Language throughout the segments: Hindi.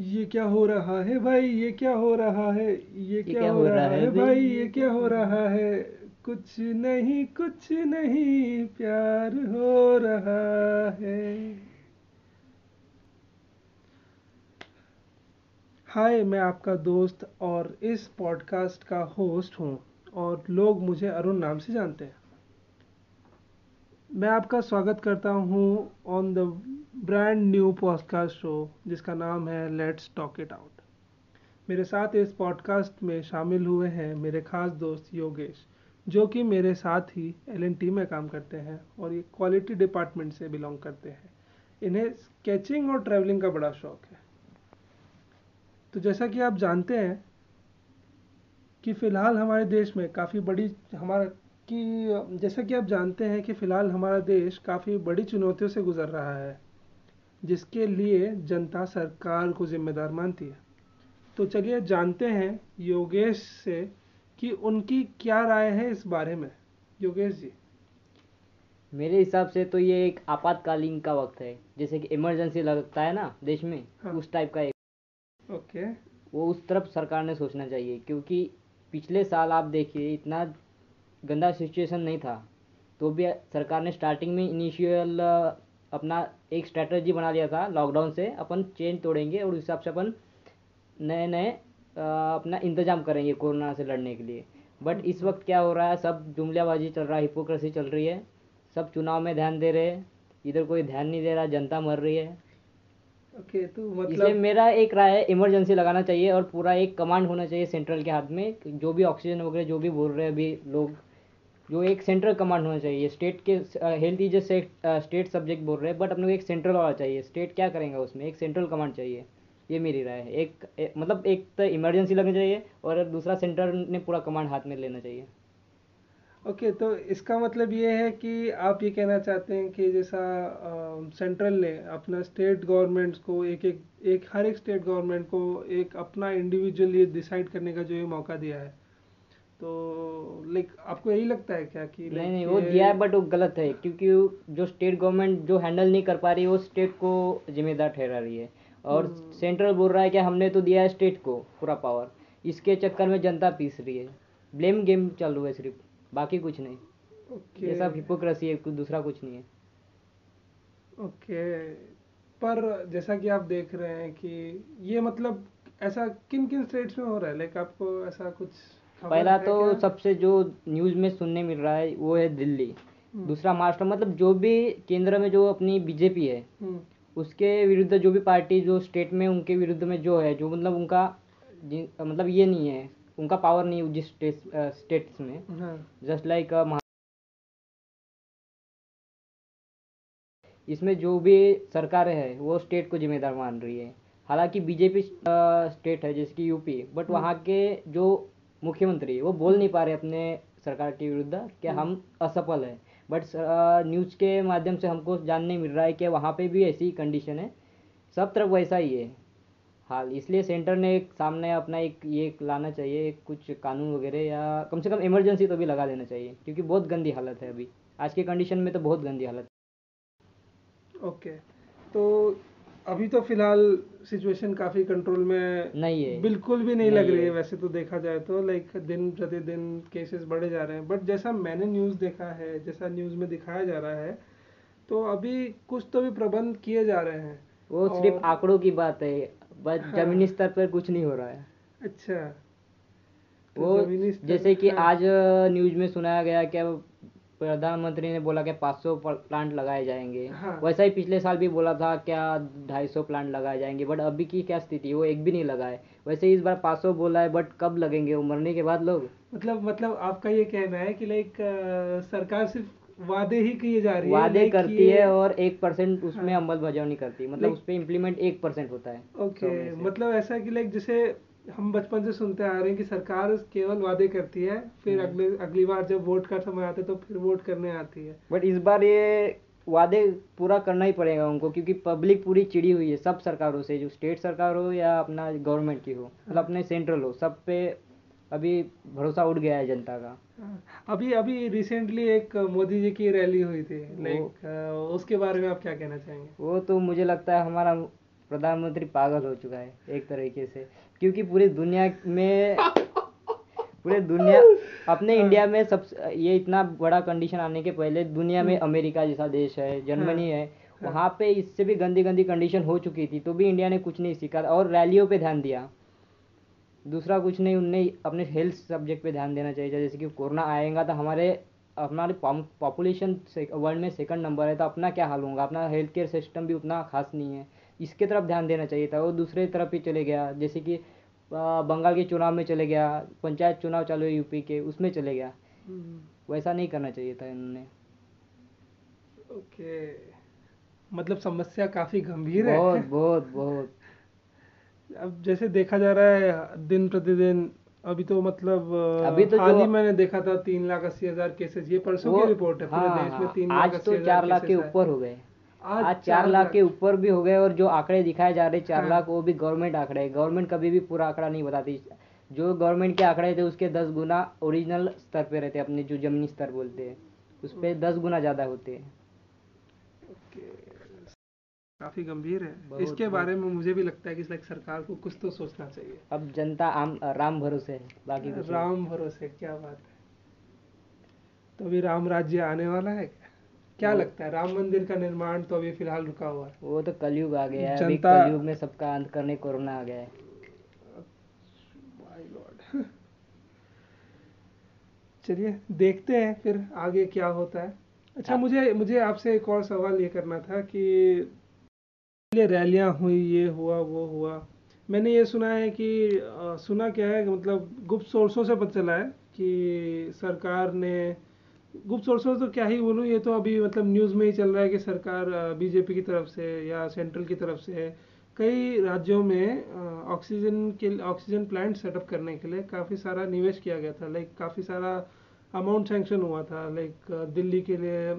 ये क्या हो रहा है भाई? ये क्या हो रहा है? ये क्या हो रहा है भाई? ये क्या हो रहा है? कुछ नहीं कुछ नहीं प्यार हो रहा है। हाय मैं आपका दोस्त और इस पॉडकास्ट का होस्ट हूँ और लोग मुझे अरुण नाम से जानते हैं। मैं आपका स्वागत करता हूँ on the brand new podcast show जिसका नाम है लेट्स टॉक इट आउट मेरे साथ इस पॉडकास्ट में शामिल हुए हैं मेरे खास दोस्त योगेश, जो कि मेरे साथ ही एलएनटी में काम करते हैं और ये क्वालिटी डिपार्टमेंट से बिलोंग करते हैं। इन्हें स्केचिंग और ट्रैवलिंग का बड़ा शौक है। तो जैसा कि आप जानते हैं कि फ़िलहाल हमारे देश में काफ़ी बड़ी, हमारा कि, जैसा कि आप जानते हैं कि फ़िलहाल हमारा देश काफ़ी बड़ी चुनौतियों से गुज़र रहा है। जिसके लिए जनता सरकार को जिम्मेदार मानती है। तो चलिए जानते हैं योगेश से कि उनकी क्या राय है इस बारे में। योगेश जी। मेरे हिसाब से तो ये एक आपातकालीन का वक्त है। जैसे कि इमरजेंसी लगता है ना देश में हाँ। उस टाइप का एक ओके। वो उस तरफ़ सरकार ने सोचना चाहिए क्योंकि पिछले साल आप देखिए इतना गंदा सिचुएशन नहीं था। तो भी सरकार ने स्टार्टिंग में इनिशियल अपना एक स्ट्रेटजी बना लिया था लॉकडाउन से अपन चेन तोड़ेंगे और उस हिसाब से अपन नए नए अपना इंतज़ाम करेंगे कोरोना से लड़ने के लिए। बट इस वक्त क्या हो रहा है सब जुमलाबाजी चल रहा है हिपोक्रेसी चल रही है। सब चुनाव में ध्यान दे रहे हैं इधर कोई ध्यान नहीं दे रहा जनता मर रही है। ओके तो इसलिए मतलब मेरा एक राय है इमरजेंसी लगाना चाहिए और पूरा एक कमांड होना चाहिए सेंट्रल के हाथ में जो भी ऑक्सीजन वगैरह जो भी बोल रहे हैं अभी लोग जो एक सेंट्रल कमांड होना चाहिए। स्टेट के हेल्थ इज़ से स्टेट सब्जेक्ट बोल रहे हैं बट अपने एक सेंट्रल वाला चाहिए। स्टेट क्या करेंगे उसमें? एक सेंट्रल कमांड चाहिए। ये मेरी राय है। एक, मतलब एक तो इमरजेंसी लगनी चाहिए और दूसरा सेंटर ने पूरा कमांड हाथ में लेना चाहिए। ओके okay, तो इसका मतलब ये है कि आप ये कहना चाहते हैं कि जैसा सेंट्रल ने अपना स्टेट गवर्नमेंट्स को एक एक एक हर एक स्टेट गवर्नमेंट को एक अपना इंडिविजुअल ये डिसाइड करने का जो ये मौका दिया है। तो लाइक आपको यही लगता है क्या कि नहीं नहीं वो दिया है बट वो गलत है क्योंकि जो स्टेट गवर्नमेंट जो हैंडल नहीं कर पा रही है वो स्टेट को जिम्मेदार ठहरा रही है। और हम्म। सेंट्रल बोल रहा है कि हमने तो दिया है स्टेट को पूरा पावर इसके चक्कर में जनता पीस रही है। ब्लेम गेम चालू है सिर्फ़ बाकी कुछ नहीं। ओके ये सब हिपोक्रेसी है कुछ दूसरा कुछ नहीं है। ओके पर जैसा कि आप देख रहे हैं कि ये मतलब ऐसा किन किन स्टेट्स में हो रहा है? लाइक आपको ऐसा कुछ पहला तो सबसे जो न्यूज़ में सुनने मिल रहा है वो है दिल्ली। हम्म, दूसरा महाराष्ट्र मतलब जो भी केंद्र में जो अपनी बीजेपी है हम्म, उसके विरुद्ध जो भी पार्टी जो स्टेट में उनके विरुद्ध में जो है जो मतलब उनका मतलब ये नहीं है उनका पावर नहीं है जिस स्टेट स्टेट्स में। हाँ। जस्ट लाइक इसमें जो भी सरकार है वो स्टेट को जिम्मेदार मान रही है। हालाँकि बीजेपी स्टेट है जैसे कि यूपी बट वहाँ के जो मुख्यमंत्री वो बोल नहीं पा रहे अपने सरकार के विरुद्ध कि हम असफल है। बट न्यूज़ के माध्यम से हमको जानने मिल रहा है कि वहाँ पे भी ऐसी कंडीशन है। सब तरफ़ वैसा ही है। हाल इसलिए सेंटर ने एक सामने अपना एक ये लाना चाहिए एक कुछ कानून वगैरह या कम से कम इमरजेंसी तो भी लगा देना चाहिए क्योंकि बहुत गंदी हालत है अभी। आज के कंडीशन में तो बहुत गंदी हालत ओके okay. तो अभी तो फ़िलहाल सिचुएशन काफ़ी कंट्रोल में नहीं है। बिल्कुल भी नहीं नहीं लग रही है। वैसे तो देखा जाए तो लाइक दिन प्रतिदिन केसेस बढ़े जा रहे हैं। बट जैसा मैंने न्यूज़ देखा है जैसा न्यूज़ में दिखाया जा रहा है तो अभी कुछ तो भी प्रबंध किए जा रहे हैं। वो सिर्फ़ आंकड़ों की बात है बस हाँ। जमीनी स्तर पर कुछ नहीं हो रहा है। अच्छा। तो वो जैसे कि हाँ, आज न्यूज़ में सुनाया गया कि प्रधानमंत्री ने बोला कि 500 प्लांट लगाए जाएँगे हाँ। वैसा ही पिछले साल भी बोला था क्या 250 प्लांट लगाए जाएँगे बट अभी की क्या स्थिति है वो एक भी नहीं लगा है वैसे इस बार 500 बोला है बट कब लगेंगे वो मरने के बाद लोग मतलब मतलब आपका ये कहना है कि लाइक सरकार सिर्फ़ वादे ही किए जा रही है वादे करती है और एक परसेंट उसमें हाँ। अमल बजावनी करती है मतलब उस पर इम्प्लीमेंट एक परसेंट होता है ओके। मतलब ऐसा कि लाइक जैसे हम बचपन से सुनते आ रहे हैं कि सरकार केवल वादे करती है फिर हम्म। अगले अगली बार जब वोट का समय आता है तो फिर वोट करने आती है। बट इस बार ये वादे पूरा करना ही पड़ेगा उनको क्योंकि पब्लिक पूरी चिड़ी हुई है सब सरकारों से जो स्टेट सरकार हो या अपना गवर्नमेंट की हो मतलब अपने सेंट्रल हो सब पे अभी भरोसा उठ गया है जनता का। हाँ, अभी अभी रिसेंटली एक मोदी जी की रैली हुई थी लाइक उसके बारे में आप क्या कहना चाहेंगे? वो तो मुझे लगता है हमारा प्रधानमंत्री पागल हो चुका है एक तरीके से। क्योंकि पूरी दुनिया में पूरे दुनिया अपने इंडिया में सब ये इतना बड़ा कंडीशन आने के पहले दुनिया में अमेरिका जैसा देश है जर्मनी है। वहाँ पे इससे भी गंदी गंदी कंडीशन हो चुकी थी तो भी इंडिया ने कुछ नहीं सीखा और रैलियों पे ध्यान दिया। दूसरा कुछ नहीं उनने अपने हेल्थ सब्जेक्ट पे ध्यान देना चाहिए जैसे कि कोरोना आएगा तो हमारे हमारे पॉपुलेशन वर्ल्ड में सेकंड नंबर है तो अपना क्या हाल होगा? अपना हेल्थ केयर सिस्टम भी उतना खास नहीं है। इसके तरफ़ ध्यान देना चाहिए था वो दूसरे तरफ़ ही चले गया जैसे कि बंगाल के चुनाव में चले गया पंचायत चुनाव चालू है यूपी के उसमें चले गया। हम्म, वैसा नहीं करना चाहिए था इन्होंने। ओके। मतलब समस्या काफ़ी गंभीर है। बहुत बहुत बहुत। अब जैसे देखा जा रहा है दिन प्रतिदिन अभी तो मतलब अभी तो हाल ही मैंने देखा था तीन लाख अस्सी हज़ार केसेस ये परसों की रिपोर्ट है पूरे हाँ, देश में तीन लाख तो चार लाख के ऊपर हो गए। आज आज चार लाख के ऊपर भी हो गए और जो आंकड़े दिखाए जा रहे चार हाँ। लाख वो भी गवर्नमेंट आंकड़े हैं। गवर्नमेंट कभी भी पूरा आंकड़ा नहीं बताती। जो गवर्नमेंट के आंकड़े थे उसके दस गुना ओरिजिनल स्तर पे रहते हैं अपने जो जमीनी स्तर बोलते हैं। उस पे दस गुना ज़्यादा होते हैं। काफ़ी गंभीर है। इसके बारे में मुझे भी लगता है कि लाइक सरकार को कुछ तो सोचना चाहिए। अब जनता आम राम भरोसे है बाकी राम भरोसे क्या बात है। तो अभी राम राज्य आने वाला है? क्या लगता है? राम मंदिर का निर्माण तो अभी फ़िलहाल रुका हुआ है। वो तो कलयुग आ गया है। अभी जनता- कलयुग में सबका अंत करने कोरोना आ गया है। चलिए देखते हैं फिर आगे क्या होता है। अच्छा हाँ। मुझे मुझे आपसे एक और सवाल ये करना था कि ये रैलियाँ हुई ये हुआ वो हुआ। मैंने ये सुना है कि अ, सुना क्या है मतलब गुप्त सोर्सों से पता चला है कि सरकार ने गुप्त सोर्सों तो क्या ही बोलूँ, ये तो अभी मतलब न्यूज़ में ही चल रहा है कि सरकार बीजेपी की तरफ़ से या सेंट्रल की तरफ़ से कई राज्यों में ऑक्सीजन के ऑक्सीजन प्लांट सेटअप करने के लिए काफ़ी सारा निवेश किया गया था। लाइक काफ़ी सारा अमाउंट सेंक्शन हुआ था। लाइक दिल्ली के लिए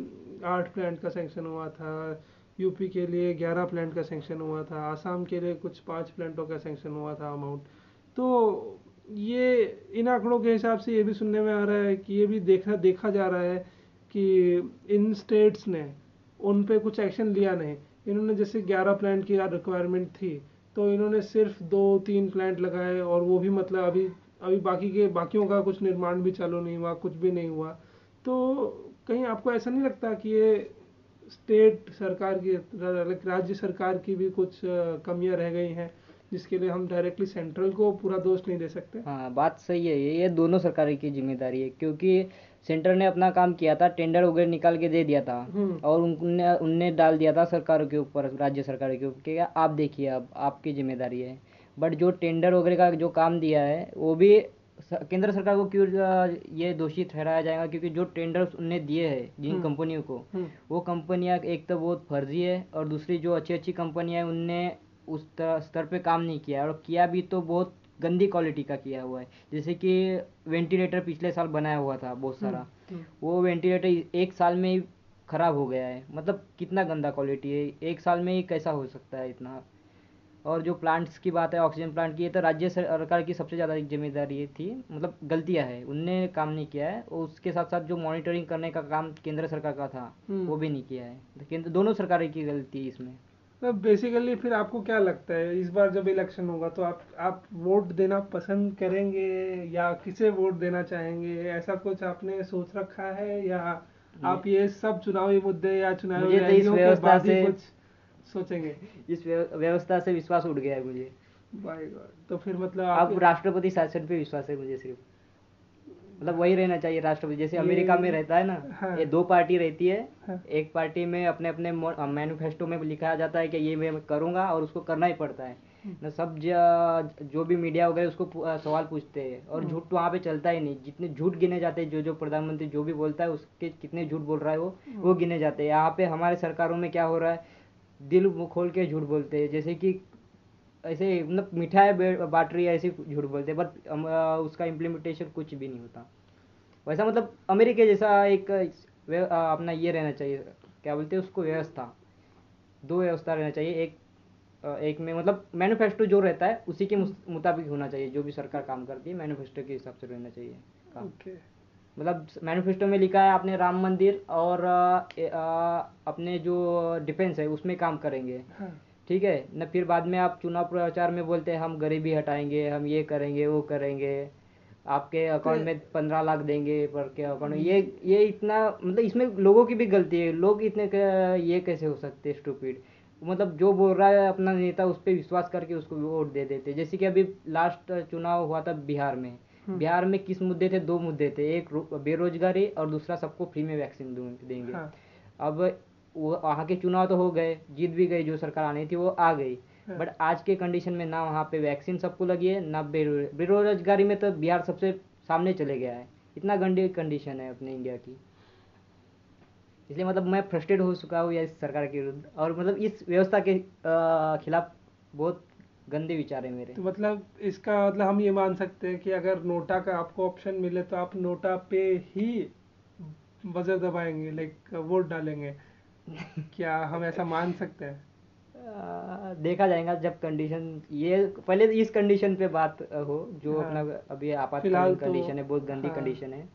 आठ प्लांट का सेंक्शन हुआ था यूपी के लिए ग्यारह प्लांट का सेंक्शन हुआ था, आसाम के लिए कुछ पाँच प्लांटों का सेंक्शन हुआ था अमाउंट तो ये इन आंकड़ों के हिसाब से ये भी सुनने में आ रहा है कि ये भी देखा देखा जा रहा है कि इन स्टेट्स ने उन पे कुछ एक्शन लिया नहीं। इन्होंने जैसे 11 प्लांट की रिक्वायरमेंट थी तो इन्होंने सिर्फ़ दो, तीन प्लांट लगाए और वो भी मतलब अभी अभी बाकी के, बाकियों का कुछ निर्माण भी चालू नहीं हुआ, कुछ भी नहीं हुआ। तो कहीं आपको ऐसा नहीं लगता कि ये स्टेट सरकार की, राज्य सरकार की भी कुछ कमियाँ रह गई हैं? जिसके लिए हम डायरेक्टली सेंट्रल को पूरा दोष नहीं दे सकते हाँ बात सही है ये दोनों सरकार की ज़िम्मेदारी है क्योंकि सेंटर ने अपना काम किया था टेंडर वगैरह निकाल के दे दिया था हम्म। और उनने उनने डाल दिया था सरकारों के ऊपर राज्य सरकार के ऊपर आप देखिए अब आपकी ज़िम्मेदारी है बट जो टेंडर वगैरह का जो काम दिया है वो भी केंद्र सरकार को क्यों ये दोषी ठहराया जाएगा क्योंकि जो टेंडर उनने दिए हैं जिन हम्म। कंपनियों को हम्म, वो कंपनियाँ एक तो बहुत फर्जी है और दूसरी जो अच्छी अच्छी कंपनियाँ हैं उनने उस तरह स्तर पे काम नहीं किया और किया भी तो बहुत गंदी क्वालिटी का किया हुआ है। जैसे कि वेंटिलेटर पिछले साल बनाया हुआ था बहुत सारा। हम्म, वो वेंटिलेटर एक साल में ही खराब हो गया है। मतलब कितना गंदा क्वालिटी है एक साल में ही कैसा हो सकता है इतना? और जो प्लांट्स की बात है ऑक्सीजन प्लांट की ये तो राज्य सरकार की सबसे ज़्यादा एक ज़िम्मेदारी थी। मतलब गलतियाँ है उनने काम नहीं किया है। और उसके साथ साथ जो मॉनिटरिंग करने का काम केंद्र सरकार का था हम्म। वो भी नहीं किया है। तो केंद्र दोनों सरकारों की गलती है इसमें। तो बेसिकली फिर आपको क्या लगता है? इस बार जब इलेक्शन होगा तो आप आप वोट देना पसंद करेंगे या किसे वोट देना चाहेंगे? ऐसा कुछ आपने सोच रखा है? या आप ये सब चुनावी मुद्दे या चुनावी तो रैलियों के व्यवस्था बाद ही से- कुछ सोचेंगे? इस व्यवस्था से विश्वास उठ गया है मुझे। तो फिर मतलब आप राष्ट्रपति शासन पे विश्वास है मुझे सिर्फ़। मतलब वही रहना चाहिए राष्ट्रपति जैसे अमेरिका में रहता है ना हाँ। ये दो पार्टी रहती है हाँ। एक पार्टी में अपने अपने मैनिफेस्टो में लिखा जाता है कि ये मैं करूँगा और उसको करना ही पड़ता है ना सब जो भी मीडिया वगैरह उसको सवाल पूछते हैं और हम्म। झूठ तो वहाँ पे चलता ही नहीं जितने झूठ गिने जाते हैं जो जो प्रधानमंत्री जो भी बोलता है उसके कितने झूठ बोल रहा है वो वो गिने जाते हैं यहाँ पे हमारे सरकारों में क्या हो रहा है दिल खोल के झूठ बोलते हैं जैसे कि ऐसे मतलब मिठाई बांट रही है ऐसे झूठ बोलते हैं बट उसका इम्प्लीमेंटेशन कुछ भी नहीं होता। वैसा मतलब अमेरिका जैसा एक अपना ये रहना चाहिए क्या बोलते हैं उसको व्यवस्था। दो व्यवस्था रहना चाहिए एक एक में मतलब मैनिफेस्टो जो रहता है उसी के मुताबिक होना चाहिए जो भी सरकार काम करती है मैनिफेस्टो के हिसाब से रहना चाहिए ओके मतलब मैनिफेस्टो में लिखा है आपने राम मंदिर और अपने जो डिफेंस है उसमें काम करेंगे। हाँ। ठीक है? न फिर बाद में आप चुनाव प्रचार में बोलते हैं हम गरीबी हटाएँगे हम ये करेंगे वो करेंगे। आपके अकाउंट में पंद्रह लाख देंगे पर के अकाउंट में? ये ये इतना मतलब इसमें लोगों की भी गलती है। लोग इतने ये कैसे हो सकते हैं स्टूपिड मतलब जो बोल रहा है अपना नेता उस पर विश्वास करके उसको वोट दे देते जैसे कि अभी लास्ट चुनाव हुआ था बिहार में। हम्म। बिहार में किस मुद्दे थे? दो मुद्दे थे। एक बेरोजगारी और दूसरा सबको फ्री में वैक्सीन देंगे। हाँ। अब वो वहाँ के चुनाव तो हो गए जीत भी गई जो सरकार आनी थी वो आ गई। हाँ। बट आज के कंडीशन में ना वहाँ पे वैक्सीन सबको लगी है ना बेरो- बेरोजगारी में तो बिहार सबसे सामने चले गया है। इतना गंदी कंडीशन है अपने इंडिया की। इसलिए मतलब मैं फ्रस्ट्रेट हो चुका हूँ या इस सरकार के विरुद्ध। और मतलब इस व्यवस्था के खिलाफ बहुत गंदे विचार है मेरे। तो मतलब इसका मतलब हम ये मान सकते हैं कि अगर नोटा का आपको ऑप्शन मिले तो आप नोटा पे ही बजर दबाएँगे लाइक वोट डालेंगे। क्या हम ऐसा मान सकते हैं देखा जाएगा जब कंडीशन ये पहले इस कंडीशन पे बात हो जो हाँ। अपना अभी आपातकालीन तो- कंडीशन है बहुत गंदी हाँ। कंडीशन है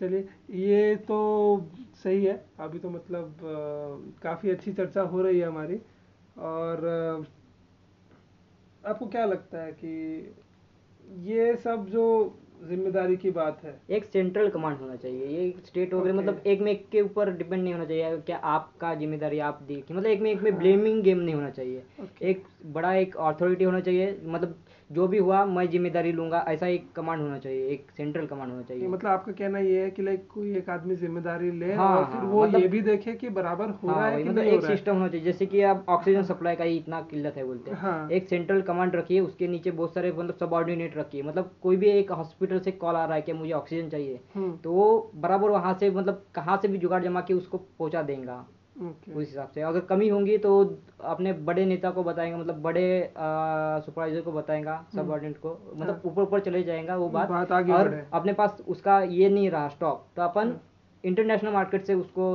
चलिए ये तो सही है अभी तो मतलब काफ़ी अच्छी चर्चा हो रही है हमारी और आपको क्या लगता है कि ये सब जो ज़िम्मेदारी की बात है एक सेंट्रल कमांड होना चाहिए ये स्टेट वगैरह Okay. मतलब एक में एक के ऊपर डिपेंड नहीं होना चाहिए क्या आपका ज़िम्मेदारी आप देखिए मतलब एक में एक में। ब्लेमिंग गेम नहीं होना चाहिए Okay. एक बड़ा एक अथॉरिटी होना चाहिए। मतलब जो भी हुआ मैं ज़िम्मेदारी लूँगा ऐसा एक कमांड होना चाहिए एक सेंट्रल कमांड होना चाहिए। मतलब आपका कहना ये है कि लाइक कोई एक आदमी ज़िम्मेदारी ले हाँ, और फिर हाँ, वो मतलब- ये भी देखे कि बराबर हो हाँ रहा है कि मतलब नहीं एक सिस्टम होना चाहिए। जैसे कि आप ऑक्सीजन सप्लाई का ही इतना किल्लत है बोलते हैं। हाँ। एक सेंट्रल कमांड रखिए उसके नीचे बहुत सारे मतलब सबऑर्डिनेट रखिए। मतलब कोई भी एक हॉस्पिटल से कॉल आ रहा है कि मुझे ऑक्सीजन चाहिए हम्म। तो वो बराबर वहाँ से मतलब कहाँ से भी जुगाड़ जमा के उसको पहुँचा देगा। ओके उस हिसाब से। अगर कमी होंगी तो अपने बड़े नेता को बताएँगा मतलब बड़े सुपरवाइजर को बताएगा सबऑर्डिनेट को। मतलब ऊपर ऊपर चले जाएगा वो बात। बात आगे और अपने पास उसका ये नहीं रहा स्टॉक तो अपन हाँ। इंटरनेशनल मार्केट से उसको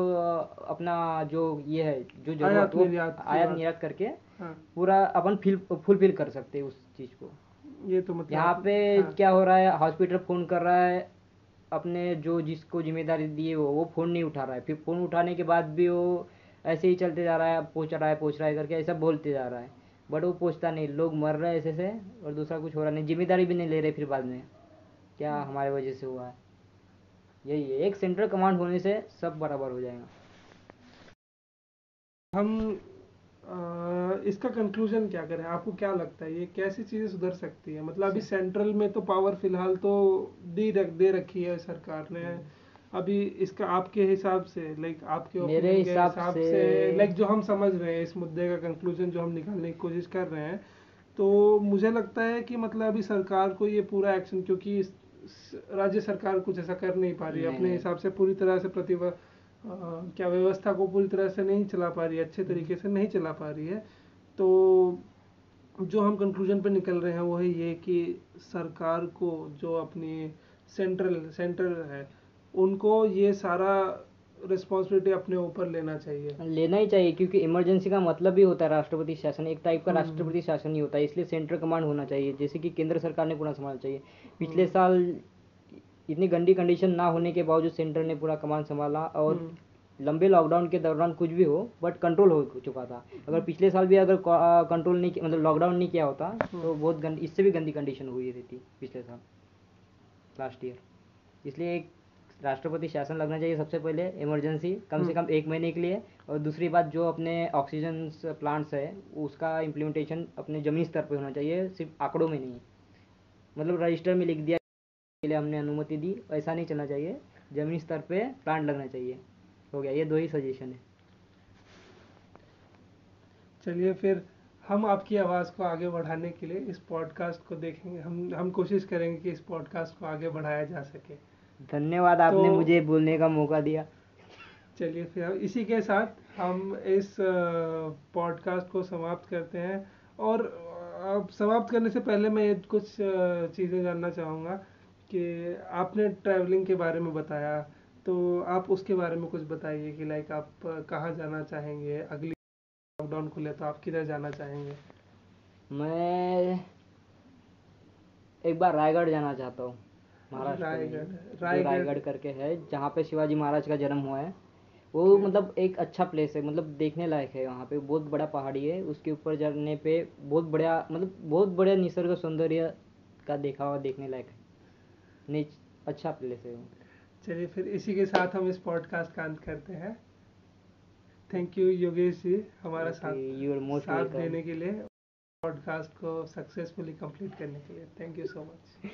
अपना जो ये है जो ज़रूरत आयात वो निर्यात आयात निर्यात करके हाँ। पूरा अपन फिल फुलफिल कर सकते हैं उस चीज़ को। ये तो मतलब यहाँ पे हाँ, क्या हो रहा है हॉस्पिटल फ़ोन कर रहा है अपने जो जिसको ज़िम्मेदारी दी है वो वो फ़ोन नहीं उठा रहा है। फिर फ़ोन उठाने के बाद भी वो ऐसे ही चलते जा रहा है पहुँच रहा है पहुँच रहा है करके ऐसा बोलते जा रहा है। बट वो पहुँचता नहीं लोग मर रहे हैं ऐसे से और दूसरा कुछ हो रहा नहीं ज़िम्मेदारी भी नहीं ले रहे फिर बाद में। क्या हमारे वजह से हुआ है? यही है एक सेंट्रल कमांड होने से सब बराबर हो जाएगा। हम इसका कंक्लूजन क्या करें? आपको क्या लगता है? ये कैसी चीज़ें सुधर सकती है? मतलब अभी सेंट्रल में तो पावर फ़िलहाल तो दे रख दे रखी है सरकार ने। अभी इसका आपके हिसाब से लाइक आपके मेरे हिसाब से- से लाइक जो हम समझ रहे हैं इस मुद्दे का कंक्लूजन जो हम निकालने की कोशिश कर रहे हैं तो मुझे लगता है कि मतलब अभी सरकार को ये पूरा एक्शन क्योंकि राज्य सरकार कुछ ऐसा कर नहीं पा रही है। अपने हिसाब से पूरी तरह से प्रतिभा क्या व्यवस्था को पूरी तरह से नहीं चला पा रही है अच्छे तरीके से नहीं चला पा रही है तो जो हम कंक्लूजन पे निकल रहे हैं वो है ये कि सरकार को जो अपनी सेंट्रल सेंटर है उनको ये सारा रिस्पॉन्सिबिलिटी अपने ऊपर लेना चाहिए लेना ही चाहिए क्योंकि इमरजेंसी का मतलब भी होता है राष्ट्रपति शासन एक टाइप का हम्म। राष्ट्रपति शासन ही होता है इसलिए सेंट्रल कमांड होना चाहिए जैसे कि केंद्र सरकार ने पूरा संभालना चाहिए पिछले हम्म। साल इतनी गंदी कंडीशन ना होने के बावजूद सेंटर ने पूरा कमान संभाला और हम्म। लंबे लॉकडाउन के दौरान कुछ भी हो बट कंट्रोल हो चुका था अगर पिछले साल भी अगर कंट्रोल नहीं मतलब लॉकडाउन नहीं किया होता तो हम्म। बहुत गंदी इससे भी गंदी कंडीशन हुई रहती पिछले साल लास्ट ईयर इसलिए एक राष्ट्रपति शासन लगना चाहिए सबसे पहले इमरजेंसी कम से हम्म। कम एक महीने के लिए और दूसरी बात जो अपने ऑक्सीजन प्लांट्स है उसका इम्प्लीमेंटेशन अपने ज़मीनी स्तर पर होना चाहिए सिर्फ़ आंकड़ों में नहीं मतलब रजिस्टर में लिख दिया के लिए हमने अनुमति दी ऐसा नहीं चलना चाहिए। ज़मीनी स्तर पे प्लांट लगना चाहिए। हो गया ये दो ही सजेशन है। चलिए फिर हम आपकी आवाज़ को आगे बढ़ाने के लिए इस पॉडकास्ट को देखेंगे। हम हम कोशिश करेंगे कि इस पॉडकास्ट को आगे बढ़ाया जा सके। धन्यवाद तो, आपने मुझे बोलने का मौका दिया। चलिए फिर इसी के साथ हम इस पॉडकास्ट को समाप्त करते हैं। और अब समाप्त करने से पहले मैं कुछ चीज़ें जानना चाहूँगा। कि आपने ट्रैवलिंग के बारे में बताया तो आप उसके बारे में कुछ बताइए कि लाइक आप कहाँ जाना चाहेंगे? अगली लॉकडाउन खुले तो आप किधर जाना चाहेंगे? मैं एक बार रायगढ़ जाना चाहता हूँ महाराष्ट्र रायगढ़, रायगढ़। करके है जहाँ पे शिवाजी महाराज का जन्म हुआ है। वो मतलब एक अच्छा प्लेस है मतलब देखने लायक है वहाँ पे। बहुत बड़ा पहाड़ी है उसके ऊपर चढ़ने पे बहुत बढ़िया मतलब बहुत बढ़िया निसर्ग सौंदर्य का देखा हुआ देखने लायक है। नेच अच्छा प्लेस है चलिए फिर इसी के साथ हम इस पॉडकास्ट का अंत करते हैं। थैंक यू योगेश जी हमारा साथ साथ देने के लिए पॉडकास्ट को सक्सेसफुली कंप्लीट करने के लिए। Thank you so much